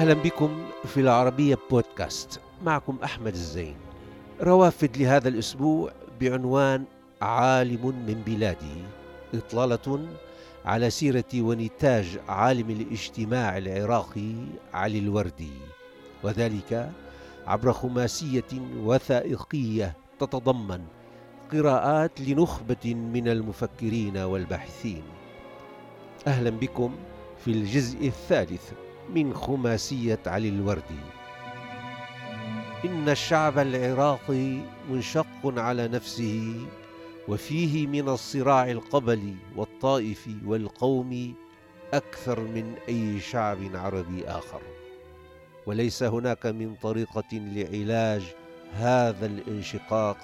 أهلا بكم في العربية بودكاست. معكم أحمد الزين. روافد لهذا الأسبوع بعنوان عالم من بلادي إطلالة على سيرة ونتاج عالم الاجتماع العراقي علي الوردي. وذلك عبر خماسية وثائقية تتضمن قراءات لنخبة من المفكرين والباحثين. أهلا بكم في الجزء الثالث. من خماسية علي الوردي. إن الشعب العراقي منشق على نفسه وفيه من الصراع القبلي والطائفي والقومي أكثر من أي شعب عربي آخر. وليس هناك من طريقة لعلاج هذا الانشقاق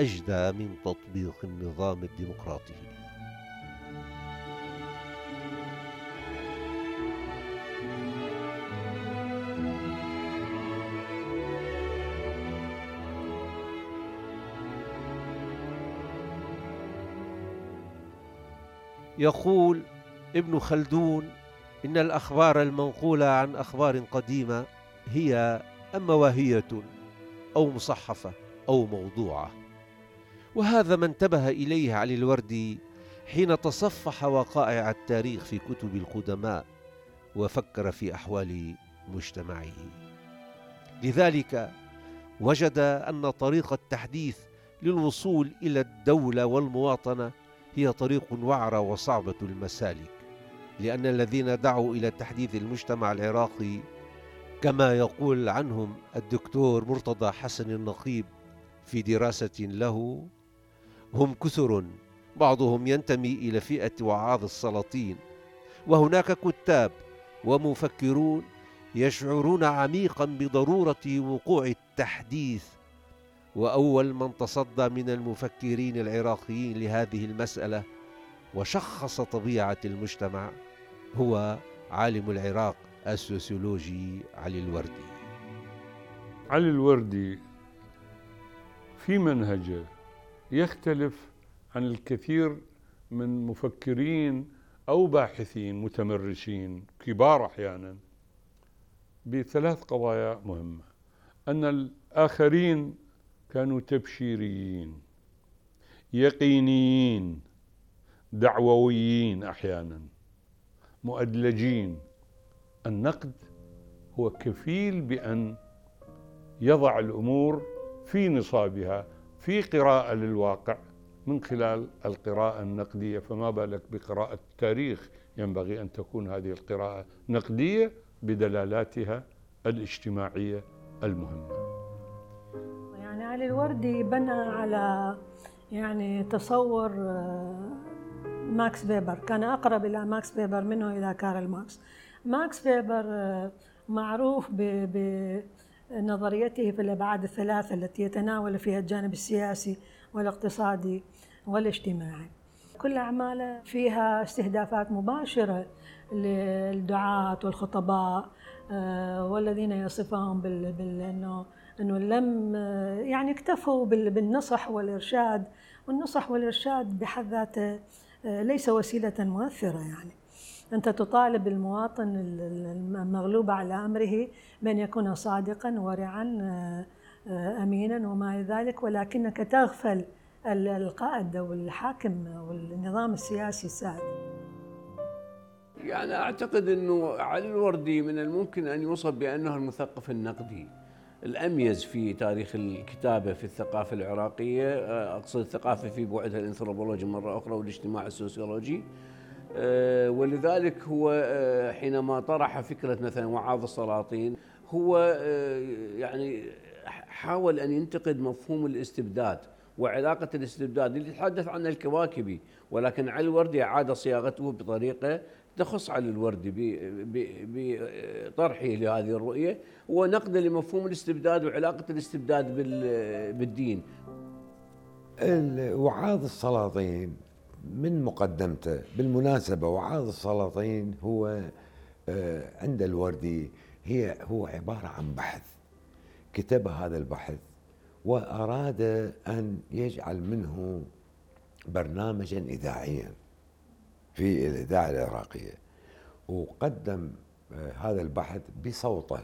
أجدى من تطبيق النظام الديمقراطي. يقول ابن خلدون إن الأخبار المنقولة عن أخبار قديمة هي أما واهية أو مصحفة أو موضوعة. وهذا ما انتبه إليه علي الوردي حين تصفح وقائع التاريخ في كتب القدماء وفكر في أحوال مجتمعه. لذلك وجد أن طريق التحديث للوصول إلى الدولة والمواطنة هي طريق وعرة وصعبة المسالك لأن الذين دعوا إلى تحديث المجتمع العراقي كما يقول عنهم الدكتور مرتضى حسن النقيب في دراسة له هم كثر بعضهم ينتمي إلى فئة وعاظ السلاطين وهناك كتاب ومفكرون يشعرون عميقا بضرورة وقوع التحديث وأول من تصدى من المفكرين العراقيين لهذه المسألة وشخص طبيعة المجتمع هو عالم العراق السوسيولوجي علي الوردي. علي الوردي في منهجه يختلف عن الكثير من مفكرين أو باحثين متمرسين كبار أحيانا بثلاث قضايا مهمة. أن الآخرين كانوا تبشيريين يقينيين دعوويين أحيانا مؤدلجين. النقد هو كفيل بأن يضع الأمور في نصابها في قراءة للواقع من خلال القراءة النقدية. فما بالك بقراءة التاريخ؟ ينبغي أن تكون هذه القراءة نقدية بدلالاتها الاجتماعية المهمة. علي الوردي بنى على يعني تصور آه، ماكس فيبر كان أقرب إلى ماكس فيبر منه إلى كارل ماركس. ماكس فيبر آه، معروف بنظريته في الأبعاد الثلاثة التي يتناول فيها الجانب السياسي والاقتصادي والاجتماعي. كل أعماله فيها استهدافات مباشرة للدعاة والخطباء آه، والذين يصفهم بال... إنه لم يعني اكتفوا بالنصح والإرشاد والنصح والإرشاد بحد ذاته ليس وسيلة مؤثره يعني أنت تطالب المواطن المغلوب على أمره بأن يكون صادقا ورعا امينا وما إلى ذلك ولكنك تغفل القائد أو الحاكم والنظام السياسي السائد. يعني أعتقد إنه علي الوردي من الممكن أن يوصف بأنه المثقف النقدي. الاميز في تاريخ الكتابة في الثقافة العراقية. آه، أقصد الثقافة في بعدها الانثروبولوجي مرة أخرى والاجتماع السوسيولوجي. آه، ولذلك هو آه، حينما طرح فكرة مثلا وعاظ السلاطين هو يعني حاول أن ينتقد مفهوم الاستبداد وعلاقة الاستبداد. اللي يتحدث عنه الكواكبي ولكن علي الوردي اعاد صياغته بطريقة تخص علي الوردي بطرحه لهذه الرؤية ونقد لمفهوم الاستبداد وعلاقة الاستبداد بالدين. وعاظ السلاطين من مقدمته؟ بالمناسبة وعاظ السلاطين هو آه، عند الوردي هي هو عبارة عن بحث. كتب هذا البحث وأراد أن يجعل منه برنامجا اذاعيا. في الإذاعة العراقية وقدم آه، هذا البحث بصوته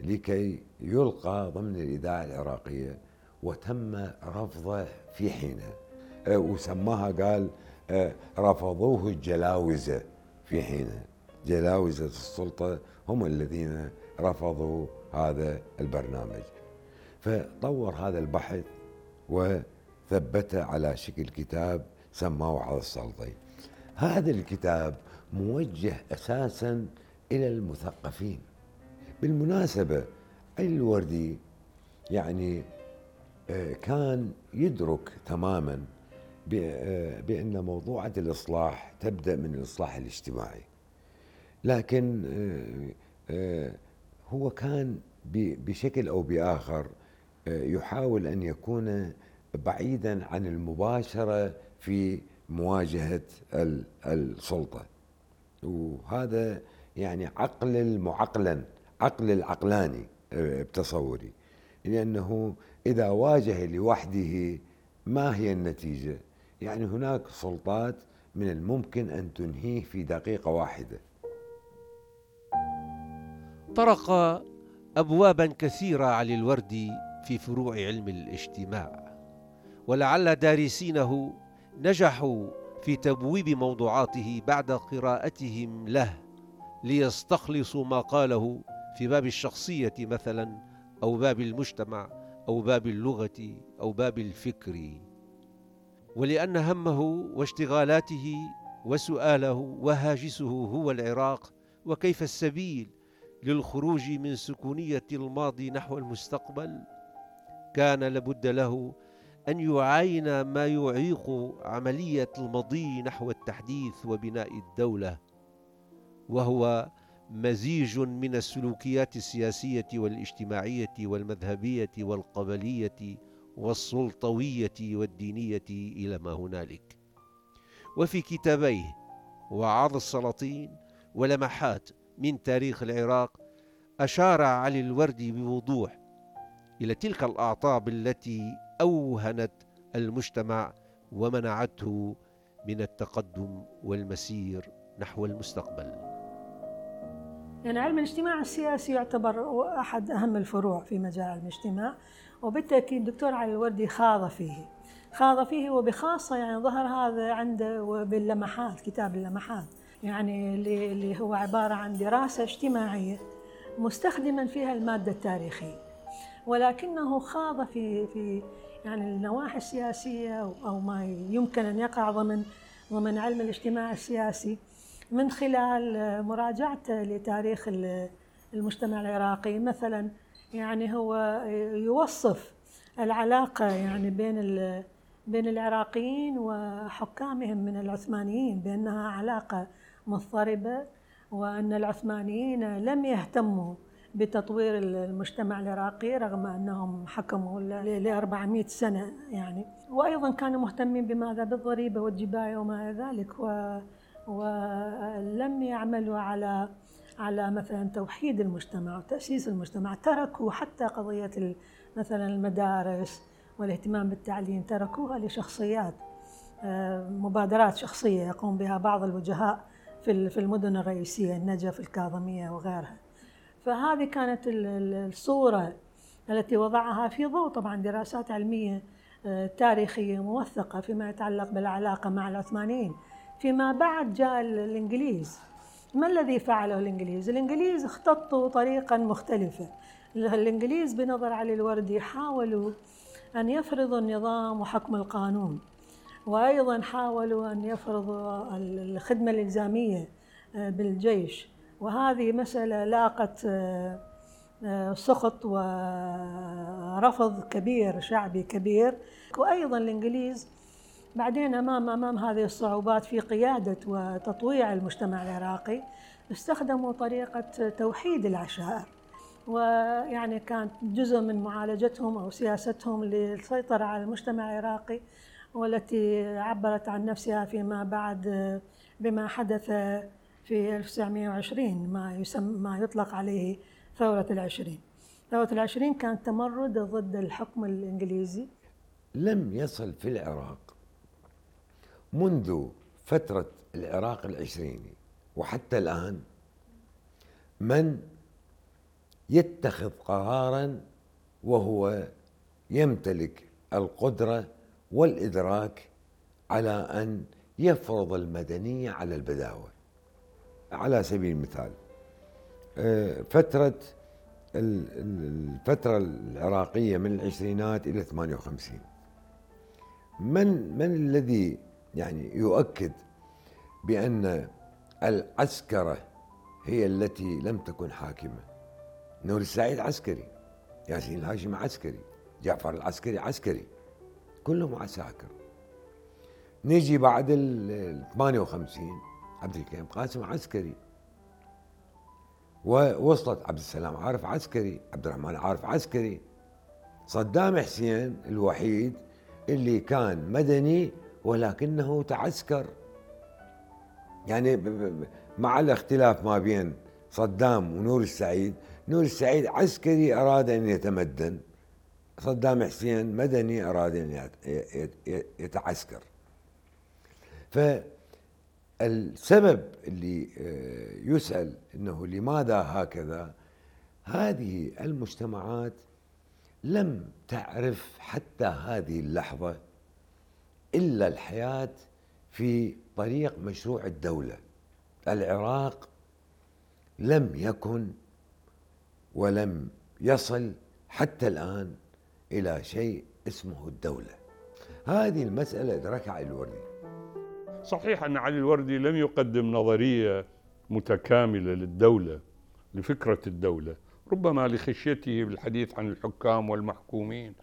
لكي يلقى ضمن الإذاعة العراقية وتم رفضه في حينه. آه، وسماها قال آه، رفضوه الجلاوزة في حينه. جلاوزة السلطة هم الذين رفضوا هذا البرنامج. فطور هذا البحث وثبته على شكل كتاب سماه عظ السلطي. هذا الكتاب موجه أساسا إلى المثقفين. بالمناسبة علي الوردي يعني آه، كان يدرك تماما آه، بأن موضوعه الإصلاح تبدأ من الإصلاح الاجتماعي. لكن آه، هو كان بشكل أو بآخر يحاول أن يكون بعيدا عن المباشرة في مواجهة السلطة وهذا يعني عقل المعقلا عقل العقلاني آه، بتصوري لأنه إذا واجه لوحده ما هي النتيجة؟ يعني هناك سلطات من الممكن أن تنهيه في دقيقة واحدة. طرق ابوابا كثيرة علي الوردي في فروع علم الاجتماع ولعل دارسينه نجحوا في تبويب موضوعاته بعد قراءتهم له ليستخلصوا ما قاله في باب الشخصية مثلا أو باب المجتمع أو باب اللغة أو باب الفكر. ولأن همه واشتغالاته وسؤاله وهاجسه هو العراق وكيف السبيل للخروج من سكونية الماضي نحو المستقبل؟ كان لابد له أن يعاين ما يعيق عملية المضي نحو التحديث وبناء الدولة وهو مزيج من السلوكيات السياسية والاجتماعية والمذهبية والقبلية والسلطوية والدينية إلى ما هنالك. وفي كتابيه وعظ السلاطين ولمحات من تاريخ العراق أشار علي الوردي بوضوح إلى تلك الأعطاب التي أوهنت المجتمع ومنعته من التقدم والمسير نحو المستقبل. يعني علم الاجتماع السياسي يعتبر أحد أهم الفروع في مجال الاجتماع وبالتأكيد الدكتور علي الوردي خاض فيه. خاض فيه وبخاصة يعني ظهر هذا عنده باللمحات كتاب اللمحات يعني اللي هو عبارة عن دراسة اجتماعية مستخدما فيها المادة التاريخية. ولكنه خاض في في يعني النواحي السياسية أو ما يمكن أن يقع ضمن ضمن علم الاجتماع السياسي. من خلال مراجعته لتاريخ المجتمع العراقي مثلا يعني هو يوصف العلاقة يعني بين بين العراقيين وحكامهم من العثمانيين بأنها علاقة مضطربة وأن العثمانيين لم يهتموا بتطوير المجتمع العراقي رغم أنهم حكموا ل 400 سنة يعني. وأيضا كانوا مهتمين بماذا؟ بالضريبة والجباية وما إلى ذلك. و ولم يعملوا على على مثلا توحيد المجتمع وتأسيس المجتمع. تركوا حتى قضية مثلا المدارس والاهتمام بالتعليم تركوها لشخصيات آه، مبادرات شخصية يقوم بها بعض الوجهاء في المدن الرئيسية النجف الكاظمية وغيرها. فهذه كانت الصورة التي وضعها في ضوء طبعا دراسات علمية آه، تاريخية موثقة فيما يتعلق بالعلاقة مع العثمانيين. فيما بعد جاء الإنجليز. ما الذي فعله الإنجليز؟ الإنجليز اختطوا طريقا مختلفة. الإنجليز بنظر علي الوردي حاولوا أن يفرضوا النظام وحكم القانون وأيضا حاولوا أن يفرضوا الخدمة الإلزامية آه، بالجيش. وهذه مسألة لاقت آه، آه، سخط ورفض كبير شعبي كبير. وأيضا الإنجليز بعدين أمام أمام هذه الصعوبات في قيادة وتطويع المجتمع العراقي استخدموا طريقة توحيد العشائر. ويعني كانت جزء من معالجتهم أو سياستهم للسيطرة على المجتمع العراقي والتي عبرت عن نفسها فيما بعد بما حدث في 1920 ما يسمى ما يطلق عليه ثورة العشرين. ثورة العشرين كانت تمرد ضد الحكم الإنجليزي. لم يصل في العراق منذ فترة العراق العشريني وحتى الآن من يتخذ قرارا وهو يمتلك القدرة والإدراك على أن يفرض المدنية على البداوة. على سبيل المثال آه، فترة الفترة العراقية من العشرينات إلى 58 من من الذي يعني يؤكد بأن العسكرة هي التي لم تكن حاكمة؟ نور السعيد عسكري ياسين الهاشم عسكري جعفر العسكري عسكري كلهم عساكر. نيجي بعد ال 58 عبد الكريم قاسم عسكري. ووصلت عبد السلام عارف عسكري عبد الرحمن عارف عسكري. صدام حسين الوحيد اللي كان مدني ولكنه تعسكر. يعني مع الاختلاف ما بين صدام ونور السعيد نور السعيد عسكري أراد أن يتمدن. صدام حسين مدني أراد أن يتعسكر. فالسبب اللي آه، يسأل أنه لماذا هكذا هذه المجتمعات لم تعرف حتى هذه اللحظة إلا الحياة في طريق مشروع الدولة. العراق لم يكن ولم يصل حتى الآن إلى شيء اسمه الدولة. هذه المسألة علي الوردي صحيح أن علي الوردي لم يقدم نظرية متكاملة للدولة لفكرة الدولة ربما لخشيته بالحديث عن الحكام والمحكومين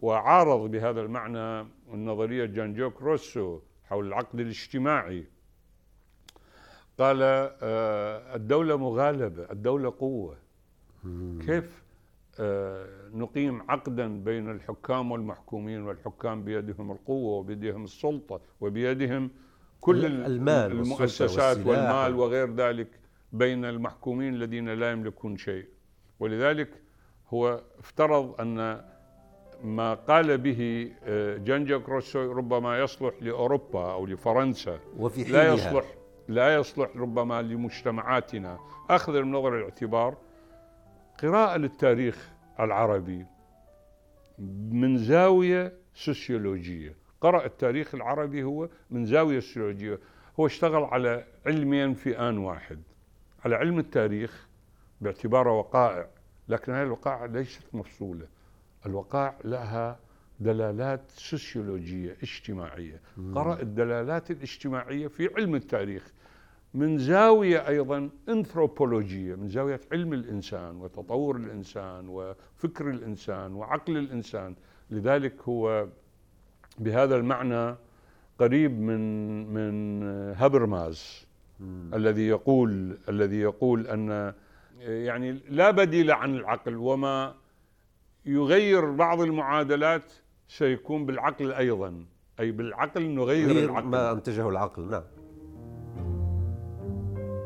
وعارض بهذا المعنى النظرية جان جوك روسو حول العقد الاجتماعي. قال آه، الدولة مغالبة الدولة قوة. كيف آه، نقيم عقدا بين الحكام والمحكومين والحكام بيدهم القوة وبيدهم السلطة وبيدهم كل المال المؤسسات والمال وغير ذلك بين المحكومين الذين لا يملكون شيء. ولذلك هو افترض أن ما قال به آه، جانجاك روسو ربما يصلح لأوروبا أو لفرنسا. وفي لا يصلح لا يصلح ربما لمجتمعاتنا. أخذ من نظر الاعتبار قراءة للتاريخ العربي من زاوية سوسيولوجية. قرأ التاريخ العربي هو من زاوية سوسيولوجية هو اشتغل على علمين في آن واحد. على علم التاريخ باعتباره وقائع لكن هذه الوقائع ليست مفصولة. الوقائع لها دلالات سوسيولوجية اجتماعية. قرأ الدلالات الاجتماعية في علم التاريخ. من زاوية أيضا أنثروبولوجية من زاوية علم الإنسان وتطور الإنسان وفكر الإنسان وعقل الإنسان. لذلك هو بهذا المعنى قريب من من هابرماز الذي يقول الذي يقول أن يعني لا بديل عن العقل وما يغير بعض المعادلات سيكون بالعقل أيضا أي بالعقل نغير العقل. ما أنتجه العقل نعم.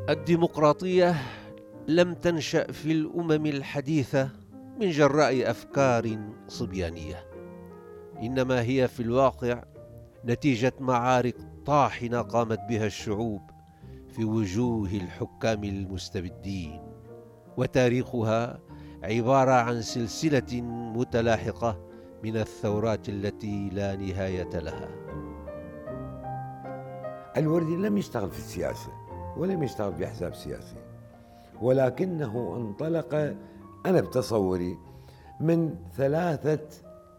الديمقراطية لم تنشأ في الأمم الحديثة من جراء أفكار صبيانية. إنما هي في الواقع نتيجة معارك طاحنة قامت بها الشعوب في وجوه الحكام المستبدين وتاريخها عبارة عن سلسلة متلاحقة من الثورات التي لا نهاية لها. الوردي لم يشتغل في السياسة ولم يشتغل في احزاب سياسيه ولكنه انطلق أنا بتصوري من ثلاثة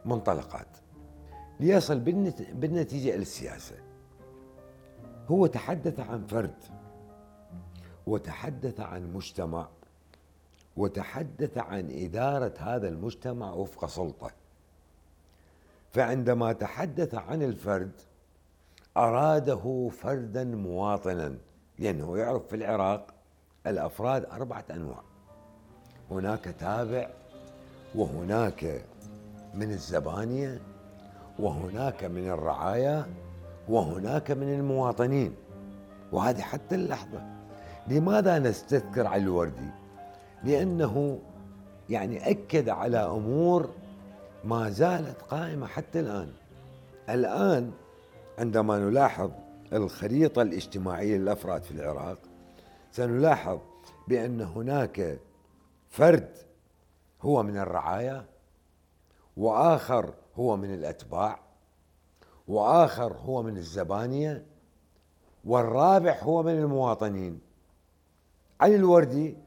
منطلقات. ليصل بالنتيجة إلى السياسة. هو تحدث عن فرد وتحدث عن مجتمع وتحدث عن إدارة هذا المجتمع وفق سلطة. فعندما تحدث عن الفرد أراده فردا مواطنا لأنه يعرف في العراق الأفراد أربعة أنواع. هناك تابع وهناك من الزبانية وهناك من الرعايا وهناك من المواطنين. وهذه حتى اللحظة. لماذا نستذكر على الوردي لأنه يعني أكد على أمور ما زالت قائمة حتى الآن. الآن عندما نلاحظ الخريطة الاجتماعية للأفراد في العراق سنلاحظ بأن هناك فرد هو من الرعايا وآخر هو من الأتباع وآخر هو من الزبانية والرابع هو من المواطنين. علي الوردي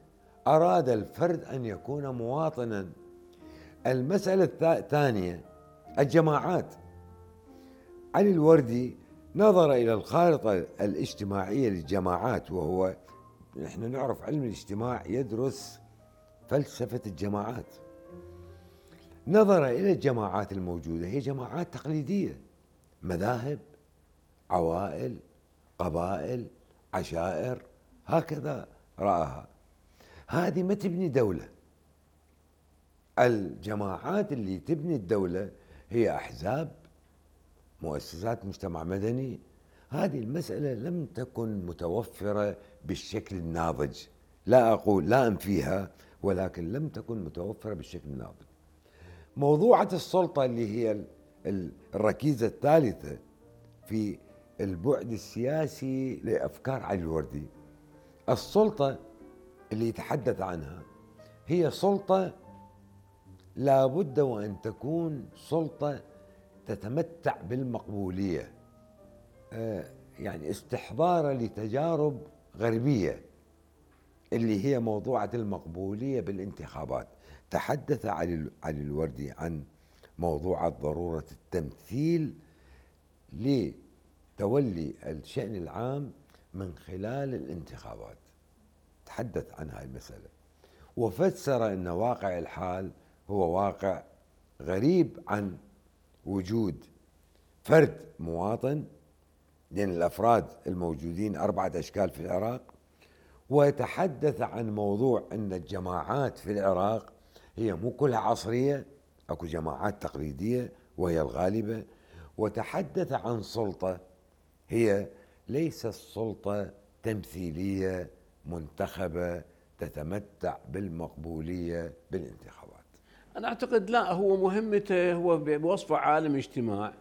أراد الفرد أن يكون مواطنا. المسألة الثانية الجماعات. علي الوردي نظر إلى الخارطة الاجتماعية للجماعات وهو نحن نعرف علم الاجتماع يدرس فلسفة الجماعات. نظر إلى الجماعات الموجودة هي جماعات تقليدية. مذاهب عوائل قبائل عشائر هكذا رآها. هذه ما تبني دولة. الجماعات اللي تبني الدولة هي أحزاب مؤسسات مجتمع مدني. هذه المسألة لم تكن متوفرة بالشكل الناضج. لا أقول لا أنفيها ولكن لم تكن متوفرة بالشكل الناضج. موضوعة السلطة اللي هي الركيزة الثالثة في البعد السياسي لأفكار علي الوردي. السلطة اللي يتحدث عنها هي سلطة لابد وأن تكون سلطة تتمتع بالمقبولية آه، يعني استحضار لتجارب غربية اللي هي موضوعة المقبولية بالانتخابات. تحدث علي علي الوردي عن موضوع ضرورة التمثيل لتولي الشأن العام من خلال الانتخابات. تحدث عن هاي المسألة. وفسر أن واقع الحال هو واقع غريب عن وجود فرد مواطن لأن الأفراد الموجودين أربعة أشكال في العراق ويتحدث عن موضوع أن الجماعات في العراق هي مو كلها عصرية أكو جماعات تقليدية وهي الغالبة. وتحدث عن سلطة هي ليست سلطة تمثيلية منتخبة تتمتع بالمقبولية بالانتخابات. أنا أعتقد لا هو مهمته هو بوصفه عالم اجتماع.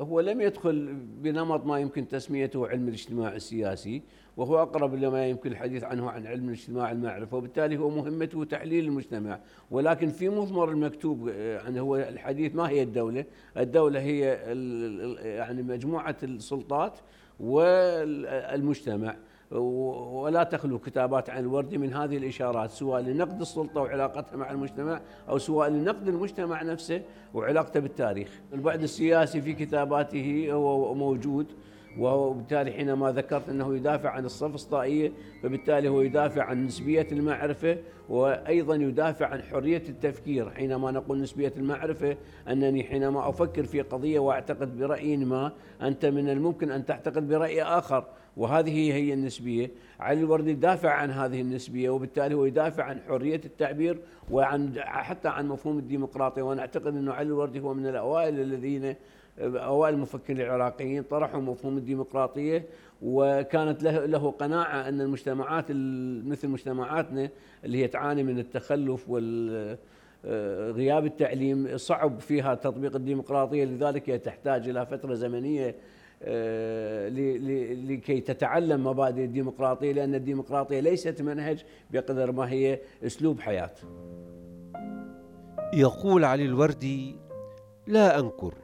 هو لم يدخل بنمط ما يمكن تسميته علم الاجتماع السياسي وهو أقرب لما يمكن الحديث عنه عن علم الاجتماع المعرفة وبالتالي هو مهمته تحليل المجتمع. ولكن في مضمر المكتوب آه، عن هو الحديث ما هي الدولة؟ الدولة هي يعني مجموعة السلطات والمجتمع. ولا تخلو كتابات عن الوردي من هذه الإشارات سواء لنقد السلطة وعلاقتها مع المجتمع أو سواء لنقد المجتمع نفسه وعلاقته بالتاريخ. البعد السياسي في كتاباته هو موجود وبالتالي حينما ذكرت أنه يدافع عن الصفصطائيه فبالتالي هو يدافع عن نسبية المعرفة وأيضا يدافع عن حرية التفكير. حينما نقول نسبية المعرفة أنني حينما أفكر في قضية وأعتقد برأي ما أنت من الممكن أن تعتقد برأي آخر. وهذه هي النسبية. علي الوردي يدافع عن هذه النسبية وبالتالي هو يدافع عن حرية التعبير وعن حتى عن مفهوم الديمقراطية. وأنا أعتقد إنه علي الوردي هو من الأوائل الذين أوائل المفكرين العراقيين طرحوا مفهوم الديمقراطية وكانت له له قناعة أن المجتمعات مثل مجتمعاتنا اللي هي تعاني من التخلف وال غياب التعليم صعب فيها تطبيق الديمقراطية. لذلك هي تحتاج إلى فترة زمنية آه، لكي تتعلم مبادئ الديمقراطية لأن الديمقراطية ليست منهج بقدر ما هي أسلوب حياة. يقول علي الوردي: لا أنكر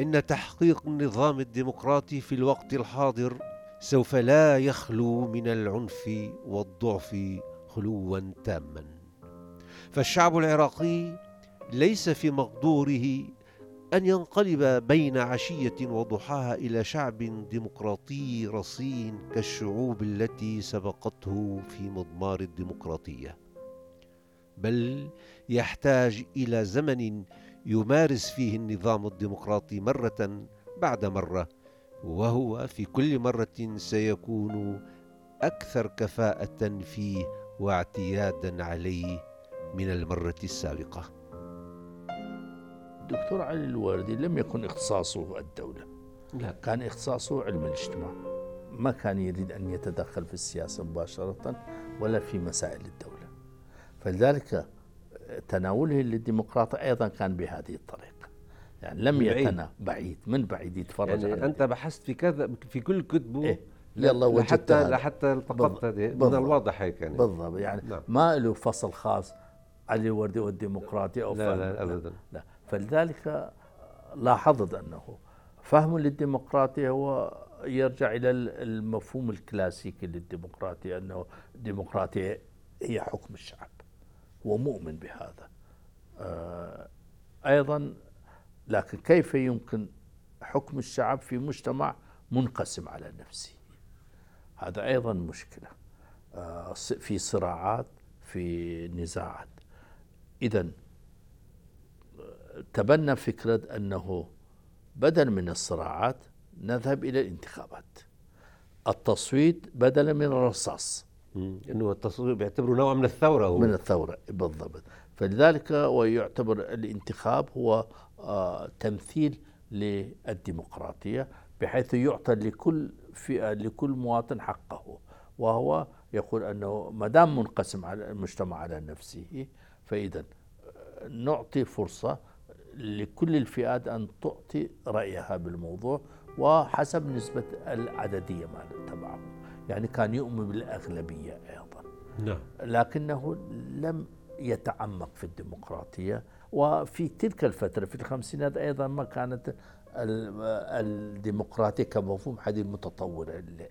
إن تحقيق النظام الديمقراطي في الوقت الحاضر سوف لا يخلو من العنف والضعف خلوا تاما فالشعب العراقي ليس في مقدوره أن ينقلب بين عشية وضحاها إلى شعب ديمقراطي رصين كالشعوب التي سبقته في مضمار الديمقراطية. بل يحتاج إلى زمن يمارس فيه النظام الديمقراطي مرة بعد مرة وهو في كل مرة سيكون أكثر كفاءة فيه واعتيادا عليه من المرة السابقة. الدكتور علي الوردي لم يكن اختصاصه الدولة. لا. كان اختصاصه علم الاجتماع. ما كان يريد أن يتدخل في السياسة مباشرة ولا في مسائل الدولة. فلذلك تناوله للديمقراطية أيضا كان بهذه الطريقة. يعني لم يتنا بعيد. من بعيد يتفرج يعني أنت بحثت في كذا في كل كتبه. إيه؟ يلا وجدت لحتى. لحتى التقطت. من. الواضح هيك يعني. بالضبط. يعني نعم. ما له فصل خاص. علي الوردي والديمقراطية أو لا فهم لا. ابدا. لا. فلذلك لاحظت أنه فهم للديمقراطية هو يرجع إلى المفهوم الكلاسيكي للديمقراطية أنه الديمقراطية هي حكم الشعب هو مؤمن بهذا. آه، أيضا لكن كيف يمكن حكم الشعب في مجتمع منقسم على نفسه؟ هذا أيضا مشكلة. آه، في صراعات في نزاعات. إذا تبنى فكرة أنه بدلا من الصراعات نذهب إلى الانتخابات. التصويت بدلا من الرصاص. إنه التصوير بيعتبره نوع من الثورة هو. من الثورة بالضبط. فلذلك ويعتبر الانتخاب هو آه، تمثيل للديمقراطية بحيث يعطى لكل فئة لكل مواطن حقه. وهو يقول أنه ما دام منقسم على المجتمع على نفسه فإذا آه، نعطي فرصة لكل الفئات أن تعطي رأيها بالموضوع وحسب نسبة العددية مال تبعهم يعني كان يؤمن بالأغلبية أيضا. نعم. لكنه لم يتعمق في الديمقراطية. وفي تلك الفترة في الخمسينات أيضا ما كانت ال- الديمقراطية كمفهوم حديث متطورة ل-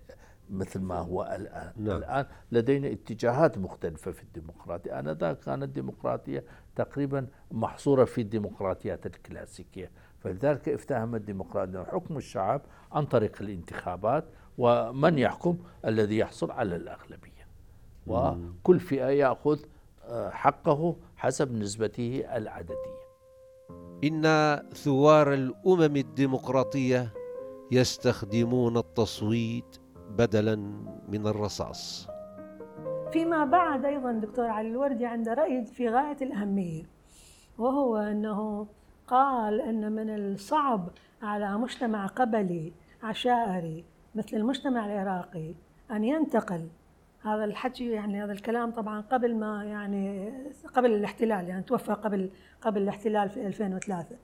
مثل ما هو الآن. نعم. الآن لدينا اتجاهات مختلفة في الديمقراطية. آنذاك كانت الديمقراطية تقريبا محصورة في الديمقراطيات الكلاسيكية. فلذلك افتهم الديمقراطية حكم الشعب عن طريق الانتخابات ومن يحكم الذي يحصل على الأغلبية. وكل فئة يأخذ آه، حقه حسب نسبته العددية. إن ثوار الأمم الديمقراطية يستخدمون التصويت بدلا من الرصاص. فيما بعد أيضا دكتور علي الوردي عنده رأي في غاية الأهمية وهو أنه قال أن من الصعب على مجتمع قبلي عشائري مثل المجتمع العراقي أن ينتقل. هذا الحكي يعني هذا الكلام طبعا قبل ما يعني قبل الاحتلال يعني توفى قبل قبل الاحتلال في 2003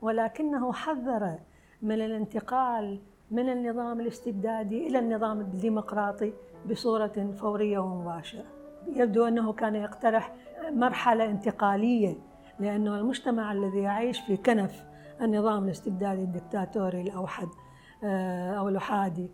ولكنه حذر من الانتقال من النظام الاستبدادي إلى النظام الديمقراطي بصورة فورية ومباشرة. يبدو أنه كان يقترح مرحلة انتقالية لأنه المجتمع الذي يعيش في كنف النظام الاستبدادي الدكتاتوري الأوحد آه، أو الأحادي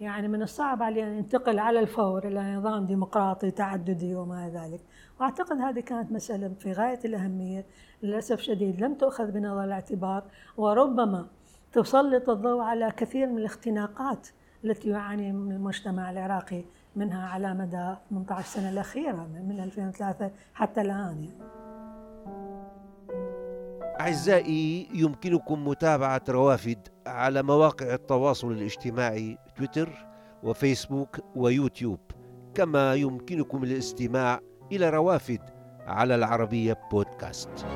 يعني من الصعب عليه أن ينتقل على الفور إلى نظام ديمقراطي تعددي وما إلى ذلك، وأعتقد هذه كانت مسألة في غاية الأهمية للأسف شديد لم تؤخذ بنظر الاعتبار وربما تسلط الضوء على كثير من الاختناقات التي يعاني من المجتمع العراقي منها على مدى 18 سنه الأخيرة من 2003 حتى يعني. أعزائي يمكنكم متابعة روافد على مواقع التواصل الاجتماعي تويتر وفيسبوك ويوتيوب كما يمكنكم الاستماع إلى روافد على العربية بودكاست